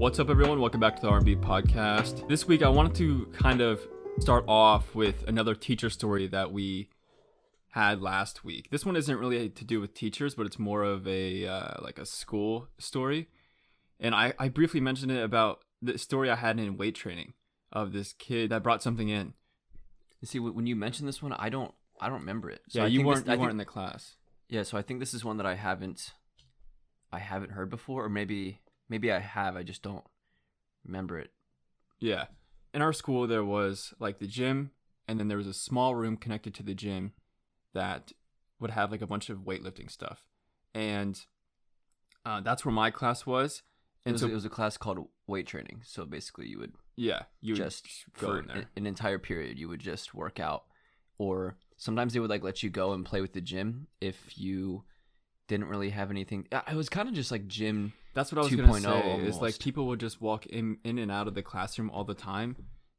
What's up, everyone? Welcome back to the R&B podcast. This week, I wanted to kind of start off with another teacher story that we had last week. This one isn't really to do with teachers, but it's more of a uh, like a school story. And I, I briefly mentioned it about the story I had in weight training of this kid that brought something in. See, when you mentioned this one, I don't, I don't remember it. So yeah, I you weren't This, you I weren't in the class. yeah, so I think this is one that I haven't, I haven't heard before, or maybe, maybe I have. I just don't remember it. Yeah. In our school, there was like the gym, and then there was a small room connected to the gym that would have like a bunch of weightlifting stuff. And uh, that's where my class was. It And was, so, it was a class called weight training. So basically, you would yeah, you just go in there. an- entire period, you would just work out, or sometimes they would like let you go and play with the gym if you didn't really have anything. It was kind of just like gym. That's what I was gonna oh say. Is like people would just walk in in and out of the classroom all the time,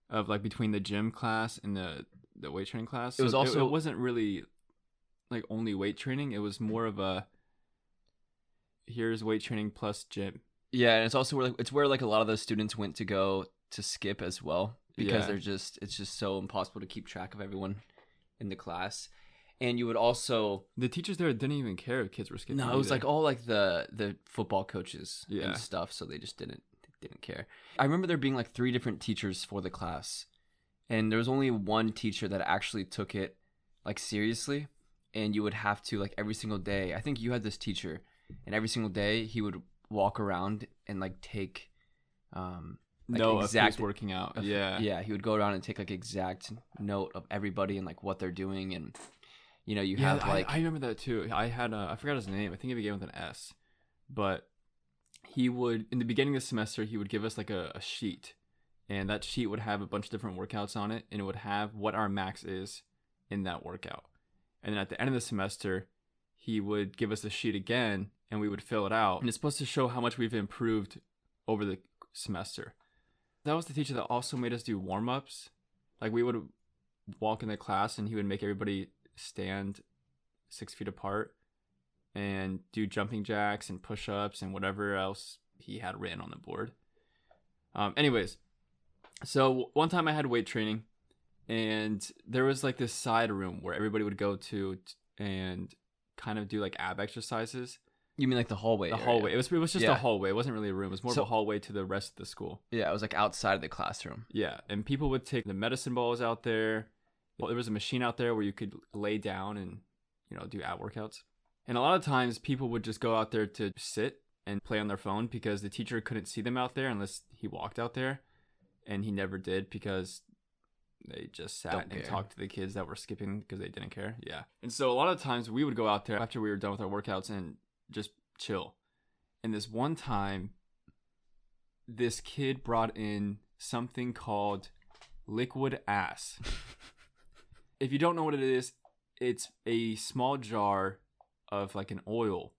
of like between the gym class and the the weight training class. It was So also- it, wasn't really like only weight training. It was more of a here's weight training plus gym. Yeah, and it's also where like, it's where like a lot of those students went to go to skip as well because Yeah. they're just it's just so impossible to keep track of everyone in the class. And you would also The teachers there didn't even care if kids were skipping. no, it was either. like all like the the football coaches Yeah. and stuff, so they just didn't didn't care. I remember there being like three different teachers for the class, and there was only one teacher that actually took it like seriously. And you would have to like every single day. I think you had this teacher, and every single day he would walk around and like take, um, like, no exact- exact working out. of- Yeah, yeah. He would go around and take like exact note of everybody and like what they're doing, and you know you yeah. have I- like I, remember that too. I had uh, I forgot his name. I think he began with an S, but he would in the beginning of the semester he would give us like a, a sheet, and that sheet would have a bunch of different workouts on it, and it would have what our max is in that workout. And then at the end of the semester, he would give us the sheet again, and we would fill it out, and it's supposed to show how much we've improved over the semester. That was the teacher that also made us do warm ups. Like we would walk in the class, and he would make everybody stand six feet apart and do jumping jacks and push ups and whatever else he had written on the board. Um, anyways, so one time I had weight training, and there was like this side room where everybody would go to and kind of do like ab exercises. you mean like the hallway. the area. hallway. It was it was just Yeah. a hallway. It wasn't really a room. It was more So- of a hallway to the rest of the school. Yeah, it was like outside of the classroom. Yeah, and people would take the medicine balls out there. Well, there was a machine out there where you could lay down and you know do ab workouts. And a lot of times people would just go out there to sit and play on their phone because the teacher couldn't see them out there unless he walked out there, and he never did because they just sat Don't and care. talked to the kids that were skipping because they didn't care. Yeah, and so a lot of times we would go out there after we were done with our workouts and just chill. And this one time, this kid brought in something called liquid ass. if you don't know what it is, it's a small jar of like an oil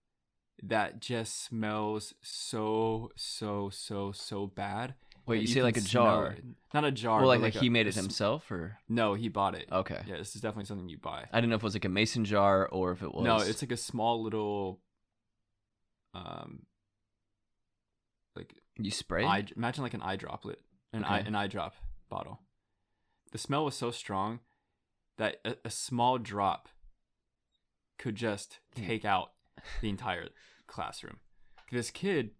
that just smells so so so so bad. Wait, that you, say like a jar? Not a jar. Well, but like, like he a- made it himself, or No, he bought it. okay. Yeah, this is definitely something you buy. I didn't know if it was like a mason jar or if it was. No, it's like a small little, um, like you spray. eye, imagine like an eye droplet, an eye an eye drop bottle. The smell was so strong that a, a small drop could just Hmm. take out the entire classroom. This kid,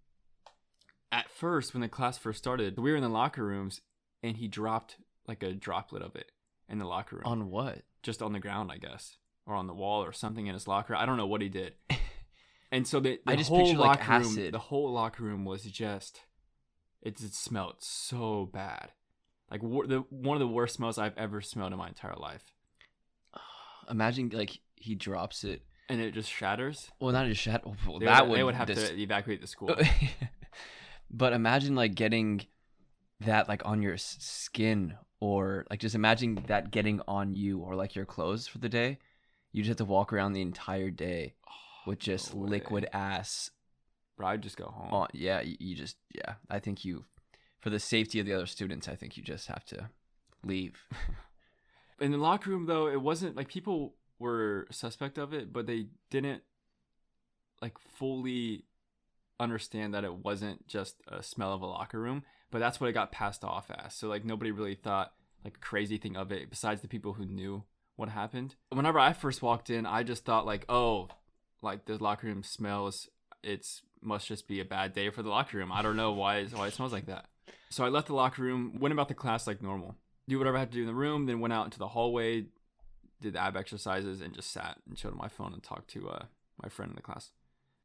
at first, when the class first started, we were in the locker rooms, and he dropped like a droplet of it in the locker room, on what? just on the ground, I guess, or on the wall or something in his locker. I don't know what he did. And so the, the I just whole picture, like, locker room, acid. the whole locker room was just, it just smelled so bad, like the one of the worst smells I've ever smelled in my entire life. Imagine like he drops it. And it just shatters. Well, not just shat. Well, They that would, would they would have dis- to evacuate the school. but imagine like getting that like on your skin or like just imagine that getting on you or like your clothes for the day. You just have to walk around the entire day with just no liquid ass Bro, I'd just go home. Yeah, you, you just yeah. I think you, for the safety of the other students, I think you just have to leave. in the locker room though it wasn't like people were suspect of it but they didn't like fully understand that it wasn't just a smell of a locker room, but that's what it got passed off as. So like nobody really thought like crazy thing of it besides the people who knew what happened. Whenever I first walked in, I just thought like, oh, like the locker room smells. It's must just be a bad day for the locker room. I don't know why why it smells like that. So I left the locker room, went about the class like normal, do whatever I had to do in the room, then went out into the hallway, did the ab exercises, and just sat and showed my phone and talked to uh, my friend in the class.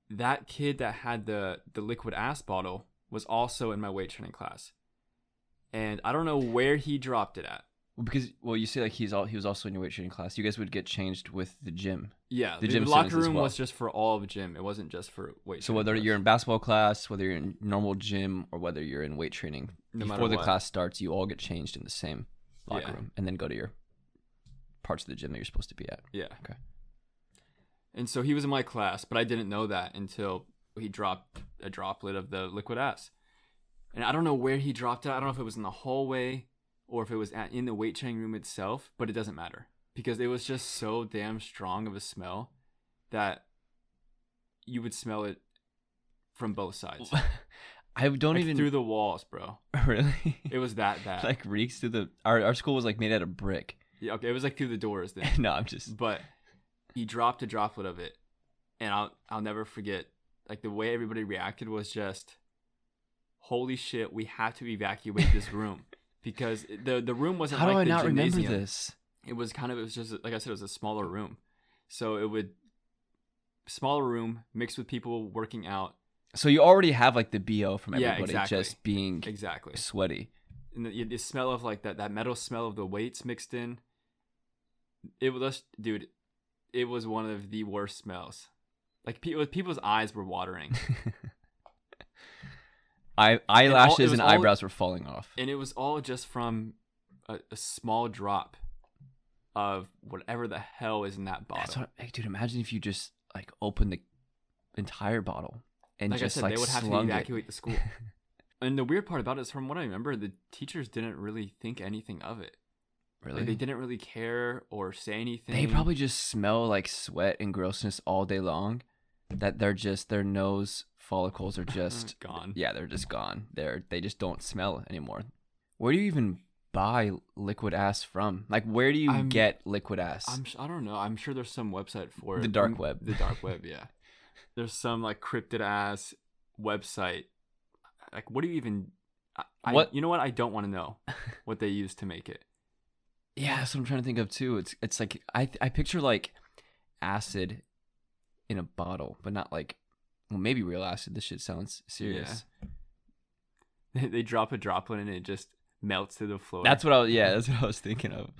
That kid that had the the liquid ass bottle was also in my weight training class, and I don't know where he dropped it at. Well, because well, you say like he's all he was also in your weight training class. You guys would get changed with the gym. Yeah, The the, gym locker room well. was just for all of the gym. It wasn't just for weight. So whether class. you're in basketball class, whether you're in normal gym, or whether you're in weight training, No before the what. class starts, you all get changed in the same locker Yeah. room, and then go to your parts of the gym that you're supposed to be at. Yeah. Okay. And so he was in my class, but I didn't know that until he dropped a droplet of the liquid ass. And I don't know where he dropped it. I don't know if it was in the hallway or if it was at, in the weight training room itself, but it doesn't matter because it was just so damn strong of a smell that you would smell it from both sides. I don't Like, even through the walls, bro. really. It was that bad. like reeks through the. Our our school was like made out of brick. yeah, okay, it was like through the doors then. no, I'm just. but he dropped a droplet of it and i'll i'll never forget like the way everybody reacted was just holy shit we have to evacuate this room because the the room wasn't How like do I the not gymnasium. remember this? it was kind of it was just like i said it was a smaller room so it would smaller room mixed with people working out So you already have like the bo from Yeah, everybody exactly. just being exactly sweaty. and the, the smell of like that that metal smell of the weights mixed in it was dude it was one of the worst smells like people people's eyes were watering Eye all- it eyelashes and all- eyebrows were falling off. and it was all just from a, a small drop of whatever the hell is in that bottle. What, hey, dude. Imagine if you just like opened the entire bottle and like just I said, like they would have to slung it. evacuate the school. and the weird part about it is, from what I remember, the teachers didn't really think anything of it. Really? Like, they didn't really care or say anything. They probably just smell like sweat and grossness all day long. That they're just their nose follicles are just gone. yeah, they're just gone. They're they just don't smell anymore. Where do you even buy liquid ass from? Like where do you I'm- get liquid ass? I'm I don't know. I'm sure there's some website for it. The dark web. The dark web, yeah. There's some like cryptid ass website. Like, what do you even? I, I- What- you know what? I don't want to know what they use to make it. yeah, that's what I'm trying to think of too. It's it's like I I picture like acid in a bottle, but not like well maybe real acid. This shit sounds serious. They, they drop a droplet and it just melts to the floor. That's what I was yeah, that's what I was thinking of.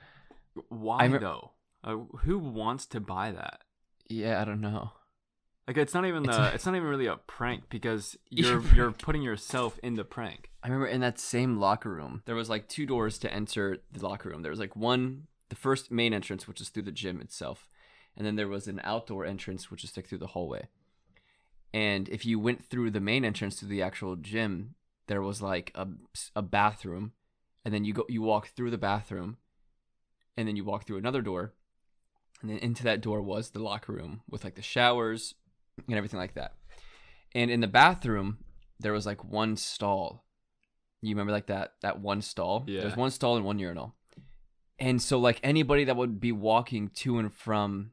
why I though. Uh, who wants to buy that? Yeah, I don't know. Like, it's not even It's the. a- It's not even really a prank because you're You're- you're putting yourself in the prank. I remember in that same locker room, there was like two doors to enter the locker room. There was like one, the first main entrance, which is through the gym itself, and then there was an outdoor entrance, which is like through the hallway. And if you went through the main entrance to the actual gym, there was like a, a bathroom, and then you go you walk through the bathroom, and then you walk through another door, and then into that door was the locker room with like the showers and everything like that. And in the bathroom, there was like one stall. You remember like that that one stall? Yeah. There's one stall and one urinal. And so like anybody that would be walking to and from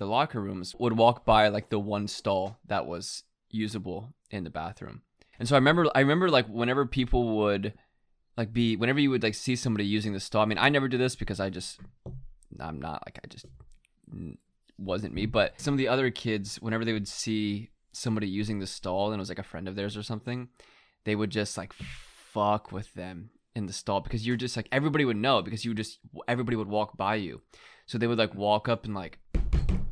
the locker rooms would walk by like the one stall that was usable in the bathroom. And so I remember I remember like whenever people would like be whenever you would like see somebody using the stall. I mean, I never do this because I just I'm not like I just wasn't me, but some of the other kids whenever they would see somebody using the stall and it was like a friend of theirs or something, they would just like fuck with them in the stall because you're just like everybody would know because you just everybody would walk by you. So they would like walk up and like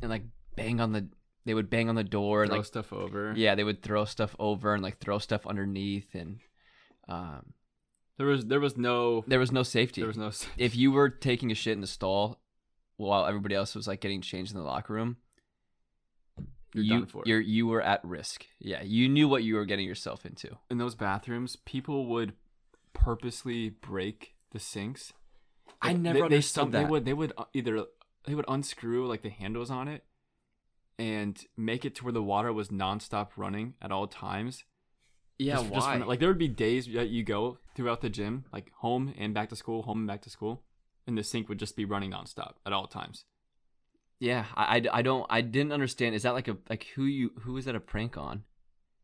and like bang on the they would bang on the door and Throw like stuff over. yeah, they would throw stuff over and like throw stuff underneath and um There was there was no there was no safety. there was no. if you were taking a shit in the stall while everybody else was like getting changed in the locker room, You're you done for. you're you were at risk. Yeah, you knew what you were getting yourself into. in those bathrooms, people would purposely break the sinks. I never they, they, understood They that. would they would uh, either they would unscrew like the handles on it, and make it to where the water was nonstop running at all times. Yeah, Just- why? just like there would be days that you go throughout the gym, like home and back to school, home and back to school, and the sink would just be running nonstop at all times. yeah, I, I, I don't I didn't understand. Is that like a like who you who is that a prank on?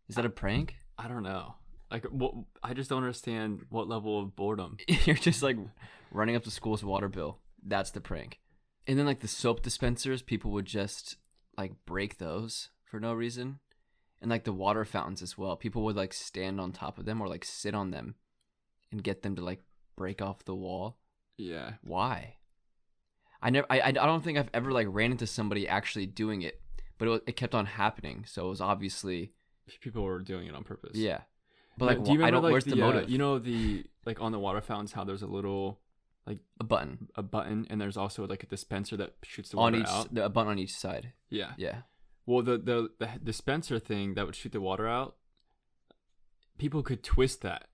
Is that a prank? I don't know. Like, what, I just don't understand what level of boredom. You're just like running up the school's water bill. That's the prank. And then like the soap dispensers, people would just like break those for no reason. And like the water fountains as well. People would like stand on top of them or like sit on them and get them to like break off the wall. Yeah. Why? I never I I don't think I've ever like ran into somebody actually doing it, but it, it kept on happening. So it was obviously People were doing it on purpose. yeah. But Like, do you wh- I remember don't like where's the, the, uh, motive? you know the like on the water fountains how there's a little a button a button and there's also like a dispenser that shoots the on water each out. a button on each side. Yeah. Yeah. Well, the, the the dispenser thing that would shoot the water out, people could twist that,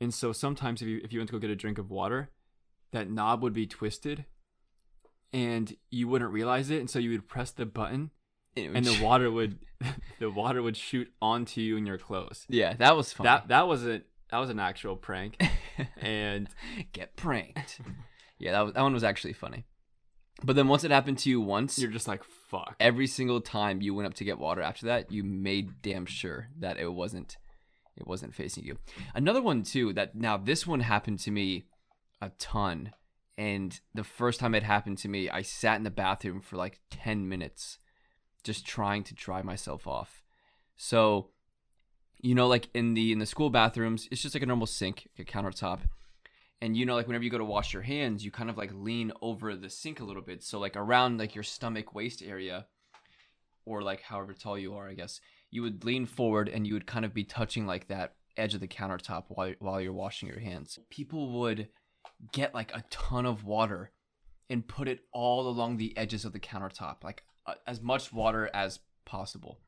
and so sometimes if you if you went to go get a drink of water, that knob would be twisted, and you wouldn't realize it, and so you would press the button, it and the water would the water would shoot onto you and your clothes. Yeah, that was fun. That that was a that was an actual prank, and get pranked. yeah, that was, that one was actually funny. But then once it happened to you once, you're just like fuck. every single time you went up to get water after that, you made damn sure that it wasn't it wasn't facing you. Another one too that now this one happened to me a ton and the first time it happened to me, I sat in the bathroom for like 10 minutes just trying to dry myself off. So, you know like in the in the school bathrooms, it's just like a normal sink, a countertop. And you know like whenever you go to wash your hands, you kind of like lean over the sink a little bit. So like around like your stomach waist area or like however tall you are, I guess, you would lean forward and you would kind of be touching like that edge of the countertop while while you're washing your hands. People would get like a ton of water and put it all along the edges of the countertop, like uh, as much water as possible.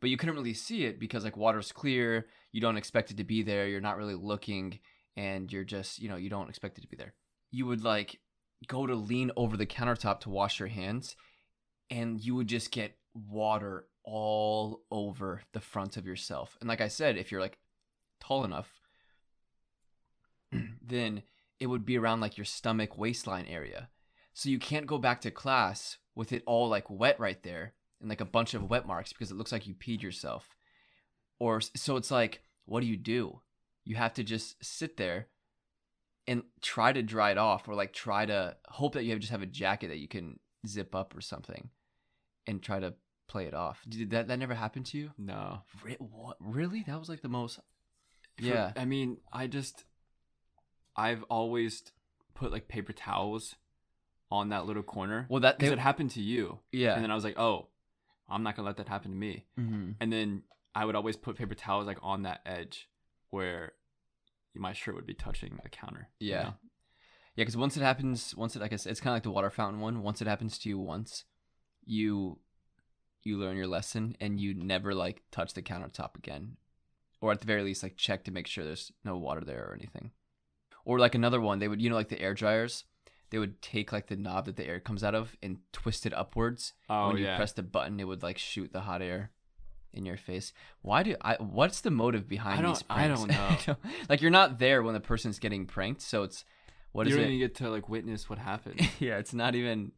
But you couldn't really see it because like water's clear, you don't expect it to be there, you're not really looking and you're just, you know, you don't expect it to be there. You would like go to lean over the countertop to wash your hands and you would just get water all over the front of yourself. And like I said, if you're like tall enough, then it would be around like your stomach waistline area. So you can't go back to class with it all like wet right there and like a bunch of wet marks because it looks like you peed yourself. Or so it's like, what do you do? You have to just sit there and try to dry it off or like try to hope that you have just have a jacket that you can zip up or something and try to play it off. Did that that never happened to you? No. Re- what? Really? That was like the most For- Yeah. I mean, I just I've always put like paper towels on that little corner. Well, that because it happened to you. yeah. And then I was like, oh, I'm not gonna let that happen to me. mm-hmm. And then I would always put paper towels like on that edge where my shirt would be touching the counter. you Yeah. know? Yeah, because once it happens, once it like I said, it's kind of like the water fountain one. Once it happens to you once, you you learn your lesson and you never like touch the countertop again, or at the very least like check to make sure there's no water there or anything. Or like another one, they would you know like the air dryers, they would take like the knob that the air comes out of and twist it upwards. Oh when you yeah. press the button, it would like shoot the hot air in your face. Why do I? What's the motive behind I don't- these I don't know. like you're not there when the person's getting pranked, so it's what you is don't it? even get to like witness what happened. yeah, it's not even.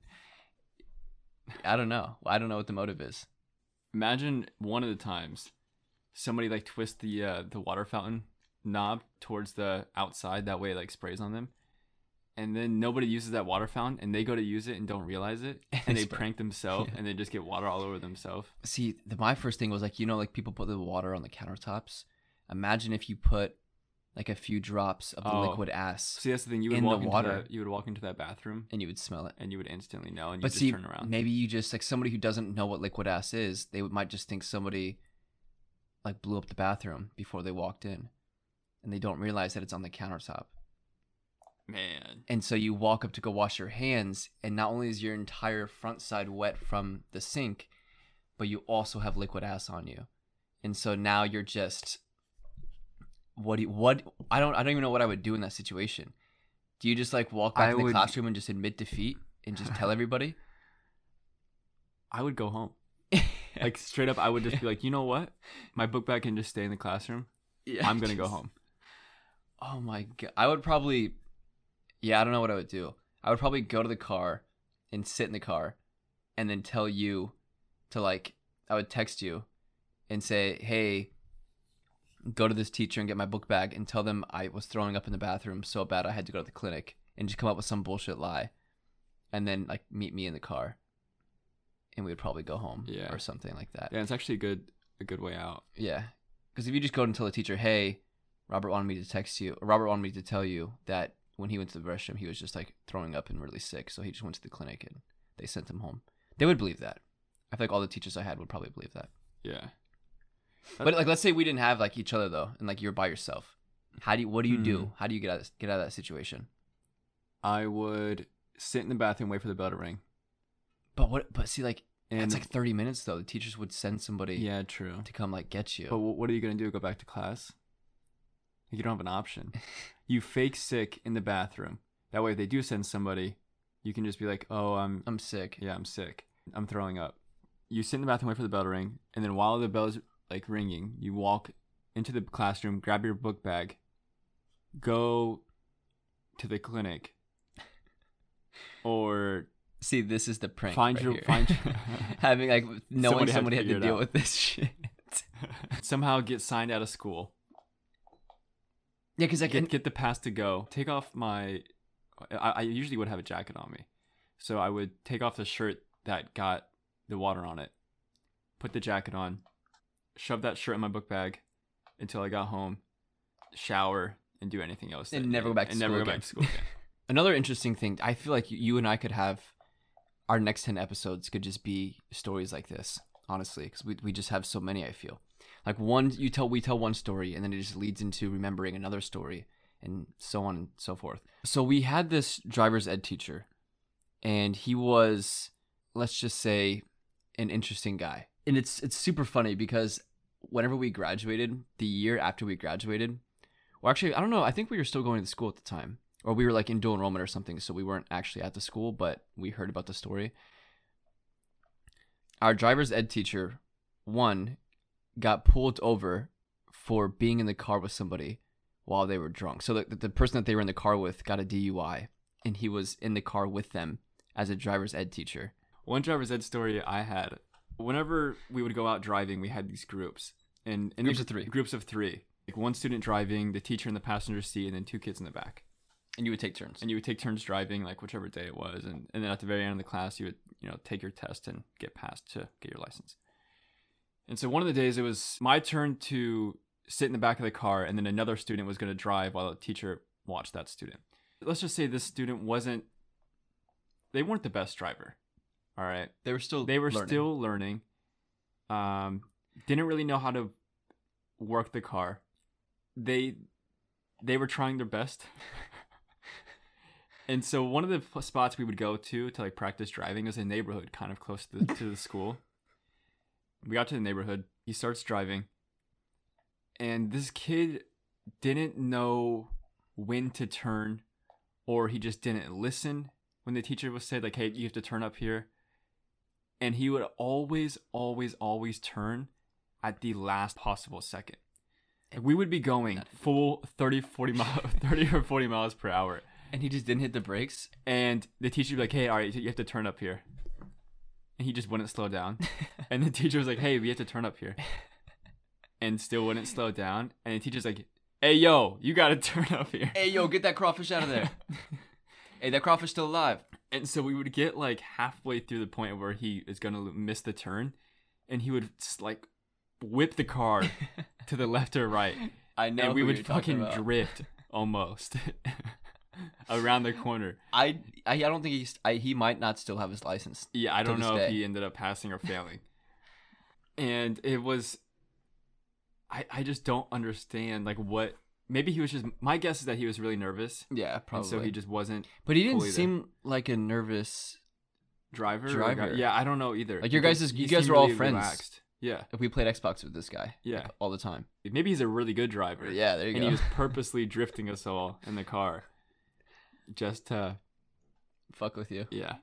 I don't know. I don't know what the motive is. Imagine one of the times somebody like twist the uh, the water fountain knob towards the outside that way it like sprays on them. And then nobody uses that water fountain and they go to use it and don't realize it and they prank themselves Yeah. and they just get water all over themselves. See, the, my first thing was like you know like people put the water on the countertops. Imagine if you put like a few drops of the Oh. liquid ass See that's the thing, you would In the walk into water. that you would walk into that bathroom and you would smell it. and you would instantly know and you just see, turn around. maybe you just like somebody who doesn't know what liquid ass is, they might just think somebody like blew up the bathroom before they walked in, and they don't realize that it's on the countertop. Man. And so you walk up to go wash your hands, and not only is your entire front side wet from the sink, but you also have liquid ass on you. And so now you're just what do you, what I don't I don't even know what I would do in that situation. Do you just like walk back I to the would- classroom and just admit defeat and just tell everybody? I would go home. Like straight up, I would just be like, you know what? My book bag can just stay in the classroom. Yeah, I'm gonna go home. Oh my god. I would probably Yeah, I don't know what I would do. I would probably go to the car and sit in the car and then tell you to like I would text you and say, "Hey, go to this teacher and get my book bag and tell them I was throwing up in the bathroom so bad I had to go to the clinic." And just come up with some bullshit lie. And then like meet me in the car. And we would probably go home Yeah. or something like that. Yeah, it's actually a good a good way out. Yeah. Because if you just go and tell the teacher, hey, Robert wanted me to text you, Robert wanted me to tell you that when he went to the restroom, he was just like throwing up and really sick. So he just went to the clinic and they sent him home. They would believe that. I feel like all the teachers I had would probably believe that. Yeah. But like, let's say we didn't have like each other though, and like you're by yourself. How do you? What do you Hmm. do? How do you get out? Of, get out of that situation? I would sit in the bathroom, wait for the bell to ring. But what? But see, like And it's like 30 minutes though. The teachers would send somebody yeah, true. to come like get you. But what are you gonna do? Go back to class? You don't have an option. you fake sick in the bathroom. That way, if they do send somebody, you can just be like, "Oh, I'm I'm sick. yeah, I'm sick. I'm throwing up." You sit in the bathroom, wait for the bell to ring, and then while the bell is like ringing, you walk into the classroom, grab your book bag, go to the clinic, or See, this is the prank. Find right your- here. find your- having like knowing Somebody had to had to deal out. with this shit. somehow get signed out of school. Yeah, because like get, get the pass to go. Take off my. I, I usually would have a jacket on me, so I would take off the shirt that got the water on it, put the jacket on, shove that shirt in my book bag until I got home, shower, and do anything else. And that never go back to and never school go again. back to school again. another interesting thing. I feel like you and I could have our next ten episodes could just be stories like this. Honestly, because we we just have so many. I feel like one you tell we tell one story and then it just leads into remembering another story and so on and so forth. So we had this driver's ed teacher, and he was let's just say an interesting guy. And it's it's super funny because whenever we graduated, the year after we graduated, well actually I don't know, I think we were still going to school at the time. Or we were like in dual enrollment or something, so we weren't actually at the school, but we heard about the story. Our driver's ed teacher, one, got pulled over for being in the car with somebody while they were drunk. So the, the person that they were in the car with got a DUI, and he was in the car with them as a driver's ed teacher. One driver's ed story I had. Whenever we would go out driving, we had these groups, and, and Groups of three. Groups of three. Like one student driving, the teacher in the passenger seat, and then two kids in the back. And you would take turns. and you would take turns driving like whichever day it was and, and then at the very end of the class you would you know take your test and get passed to get your license and so one of the days it was my turn to sit in the back of the car and then another student was going to drive while the teacher watched that student. Let's just say this student wasn't they weren't the best driver all right? They were still they were learning. still learning um didn't really know how to work the car. They they were trying their best. And so one of the spots we would go to to like practice driving was a neighborhood kind of close to the, to the school we got to the neighborhood he starts driving and this kid didn't know when to turn or he just didn't listen when the teacher was said like hey you have to turn up here and he would always always always turn at the last possible second. Like, we would be going full 30 40 miles 30 or 40 miles per hour. And he just didn't hit the brakes. and the teacher would be like hey all right you have to turn up here. And he just wouldn't slow down and the teacher was like hey we have to turn up here and still wouldn't slow down and the teacher's like hey yo you gotta turn up here hey, yo, get that crawfish out of there. hey, that crawfish still alive. And so we would get like halfway through the point where he is gonna miss the turn, and he would like whip the car to the left or right, I know. and we would fucking drift almost around the corner. I, I I don't think he's I, he might not still have his license. Yeah, I don't know if he ended up passing or failing. And it was, I I just don't understand like what. Maybe he was just. My guess is that he was really nervous, Yeah, and probably. so he just wasn't but he didn't fully there. seem like a nervous. driver. Driver. guy- Yeah, I don't know either. Like, your guys' he you guys were all really friends. relaxed. Yeah, If we played Xbox with this guy, yeah. like, all the time. Maybe he's a really good driver. Yeah, there you and go. he was purposely drifting us all in the car, just to Fuck with you. yeah.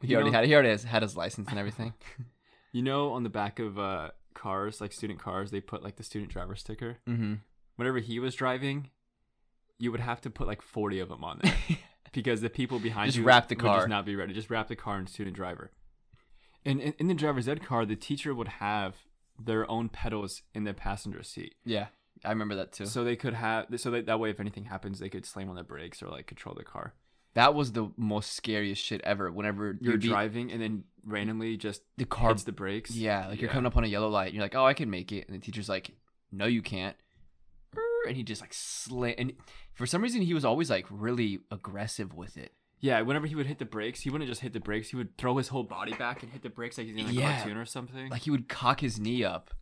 He You already know- had he already has, had his license and everything. You know, on the back of uh, cars, like student cars, they put like the student driver sticker. Mm-hmm. Whenever he was driving, you would have to put like forty of them on there because the people behind Just you wrap the would car. just not be ready. Just wrap the car in student driver. And in, in the driver's ed car, the teacher would have their own pedals in the passenger seat, yeah, I remember that too. so they could have so that, that way if anything happens, they could slam on the brakes or like control the car. That was the most scariest shit ever. Whenever You're be- driving and then randomly just the car hits the brakes. Yeah, like you're coming up on a yellow light, and you're like, "Oh, I can make it," and the teacher's like, "No, you can't," and he just like slam. And for some reason, he was always like really aggressive with it. Yeah, whenever he would hit the brakes, he wouldn't just hit the brakes. He would throw his whole body back and hit the brakes like he's in a Yeah. cartoon or something. Like he would cock his knee up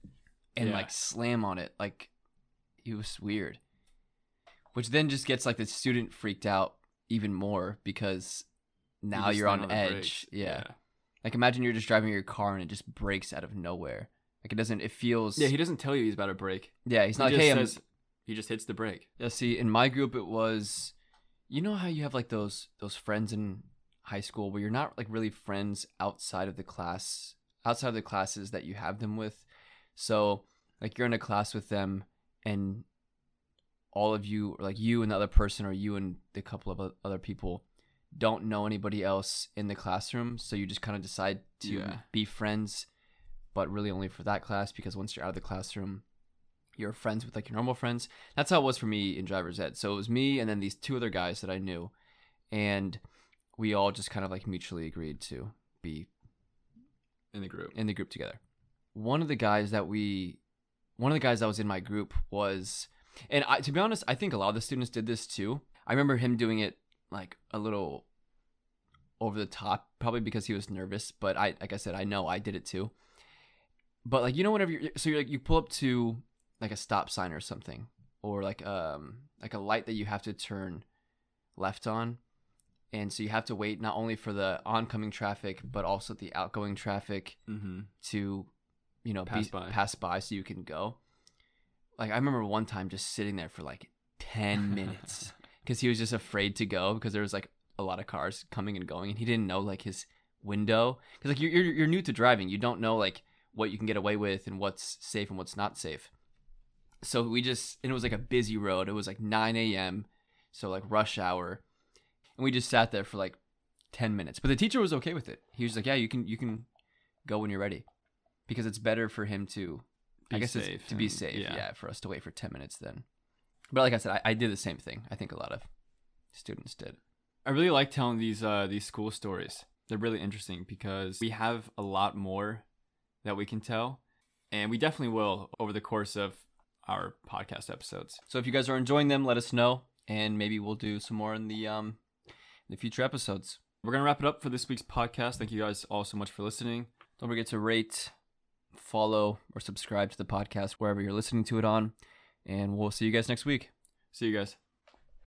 and Yeah. like slam on it. Like it was weird. Which then just gets like the student freaked out even more because He now just you're on edge. brakes. Yeah. Like imagine you're just driving your car and it just breaks out of nowhere. Like it doesn't. It feels. Yeah, he doesn't tell you he's about to break. yeah. He's He not like, just hey, I'm, says, he just hits the brake. Yeah, see, in my group it was you know how you have like those those friends in high school where you're not like really friends outside of the class outside of the classes that you have them with. So like you're in a class with them and all of you or like you and the other person or you and the couple of other people don't know anybody else in the classroom, so you just kind of decide to Yeah. be friends but really only for that class because once you're out of the classroom you're friends with like your normal friends. That's how it was for me in driver's ed. So it was me and then these two other guys that I knew, and we all just kind of like mutually agreed to be in the group. in the group together. One of the guys that we, one of the guys that was in my group was, and I, to be honest, I think a lot of the students did this too. I remember him doing it like a little over the top, probably because he was nervous. But I, like I said, I know I did it too. But like you know, whenever you're so you're like you pull up to like a stop sign or something, or like um like a light that you have to turn left on, and so you have to wait not only for the oncoming traffic but also the outgoing traffic Mm-hmm. to you know Pass be, by. pass by so you can go. Like I remember one time just sitting there for like ten minutes because he was just afraid to go because there was like a lot of cars coming and going and he didn't know like his window because like you're, you're you're new to driving you don't know like what you can get away with and what's safe and what's not safe. So we just and it was like a busy road. It was like 9 a.m. So like rush hour, and we just sat there for like 10 minutes. But the teacher was okay with it. He was like, "Yeah, you can you can go when you're ready," because it's better for him to, I guess, it's to be and- safe. yeah. Yeah. for us to wait for 10 minutes then. But like I said, I, I did the same thing. I think a lot of students did. I really like telling these uh, these school stories. They're really interesting because we have a lot more that we can tell, and we definitely will over the course of our podcast episodes. So if you guys are enjoying them, let us know, and maybe we'll do some more in the um in the future episodes. We're gonna wrap it up for this week's podcast. Thank you guys all so much for listening. Don't forget to rate, follow, or subscribe to the podcast wherever you're listening to it on. And we'll see you guys next week. See you guys.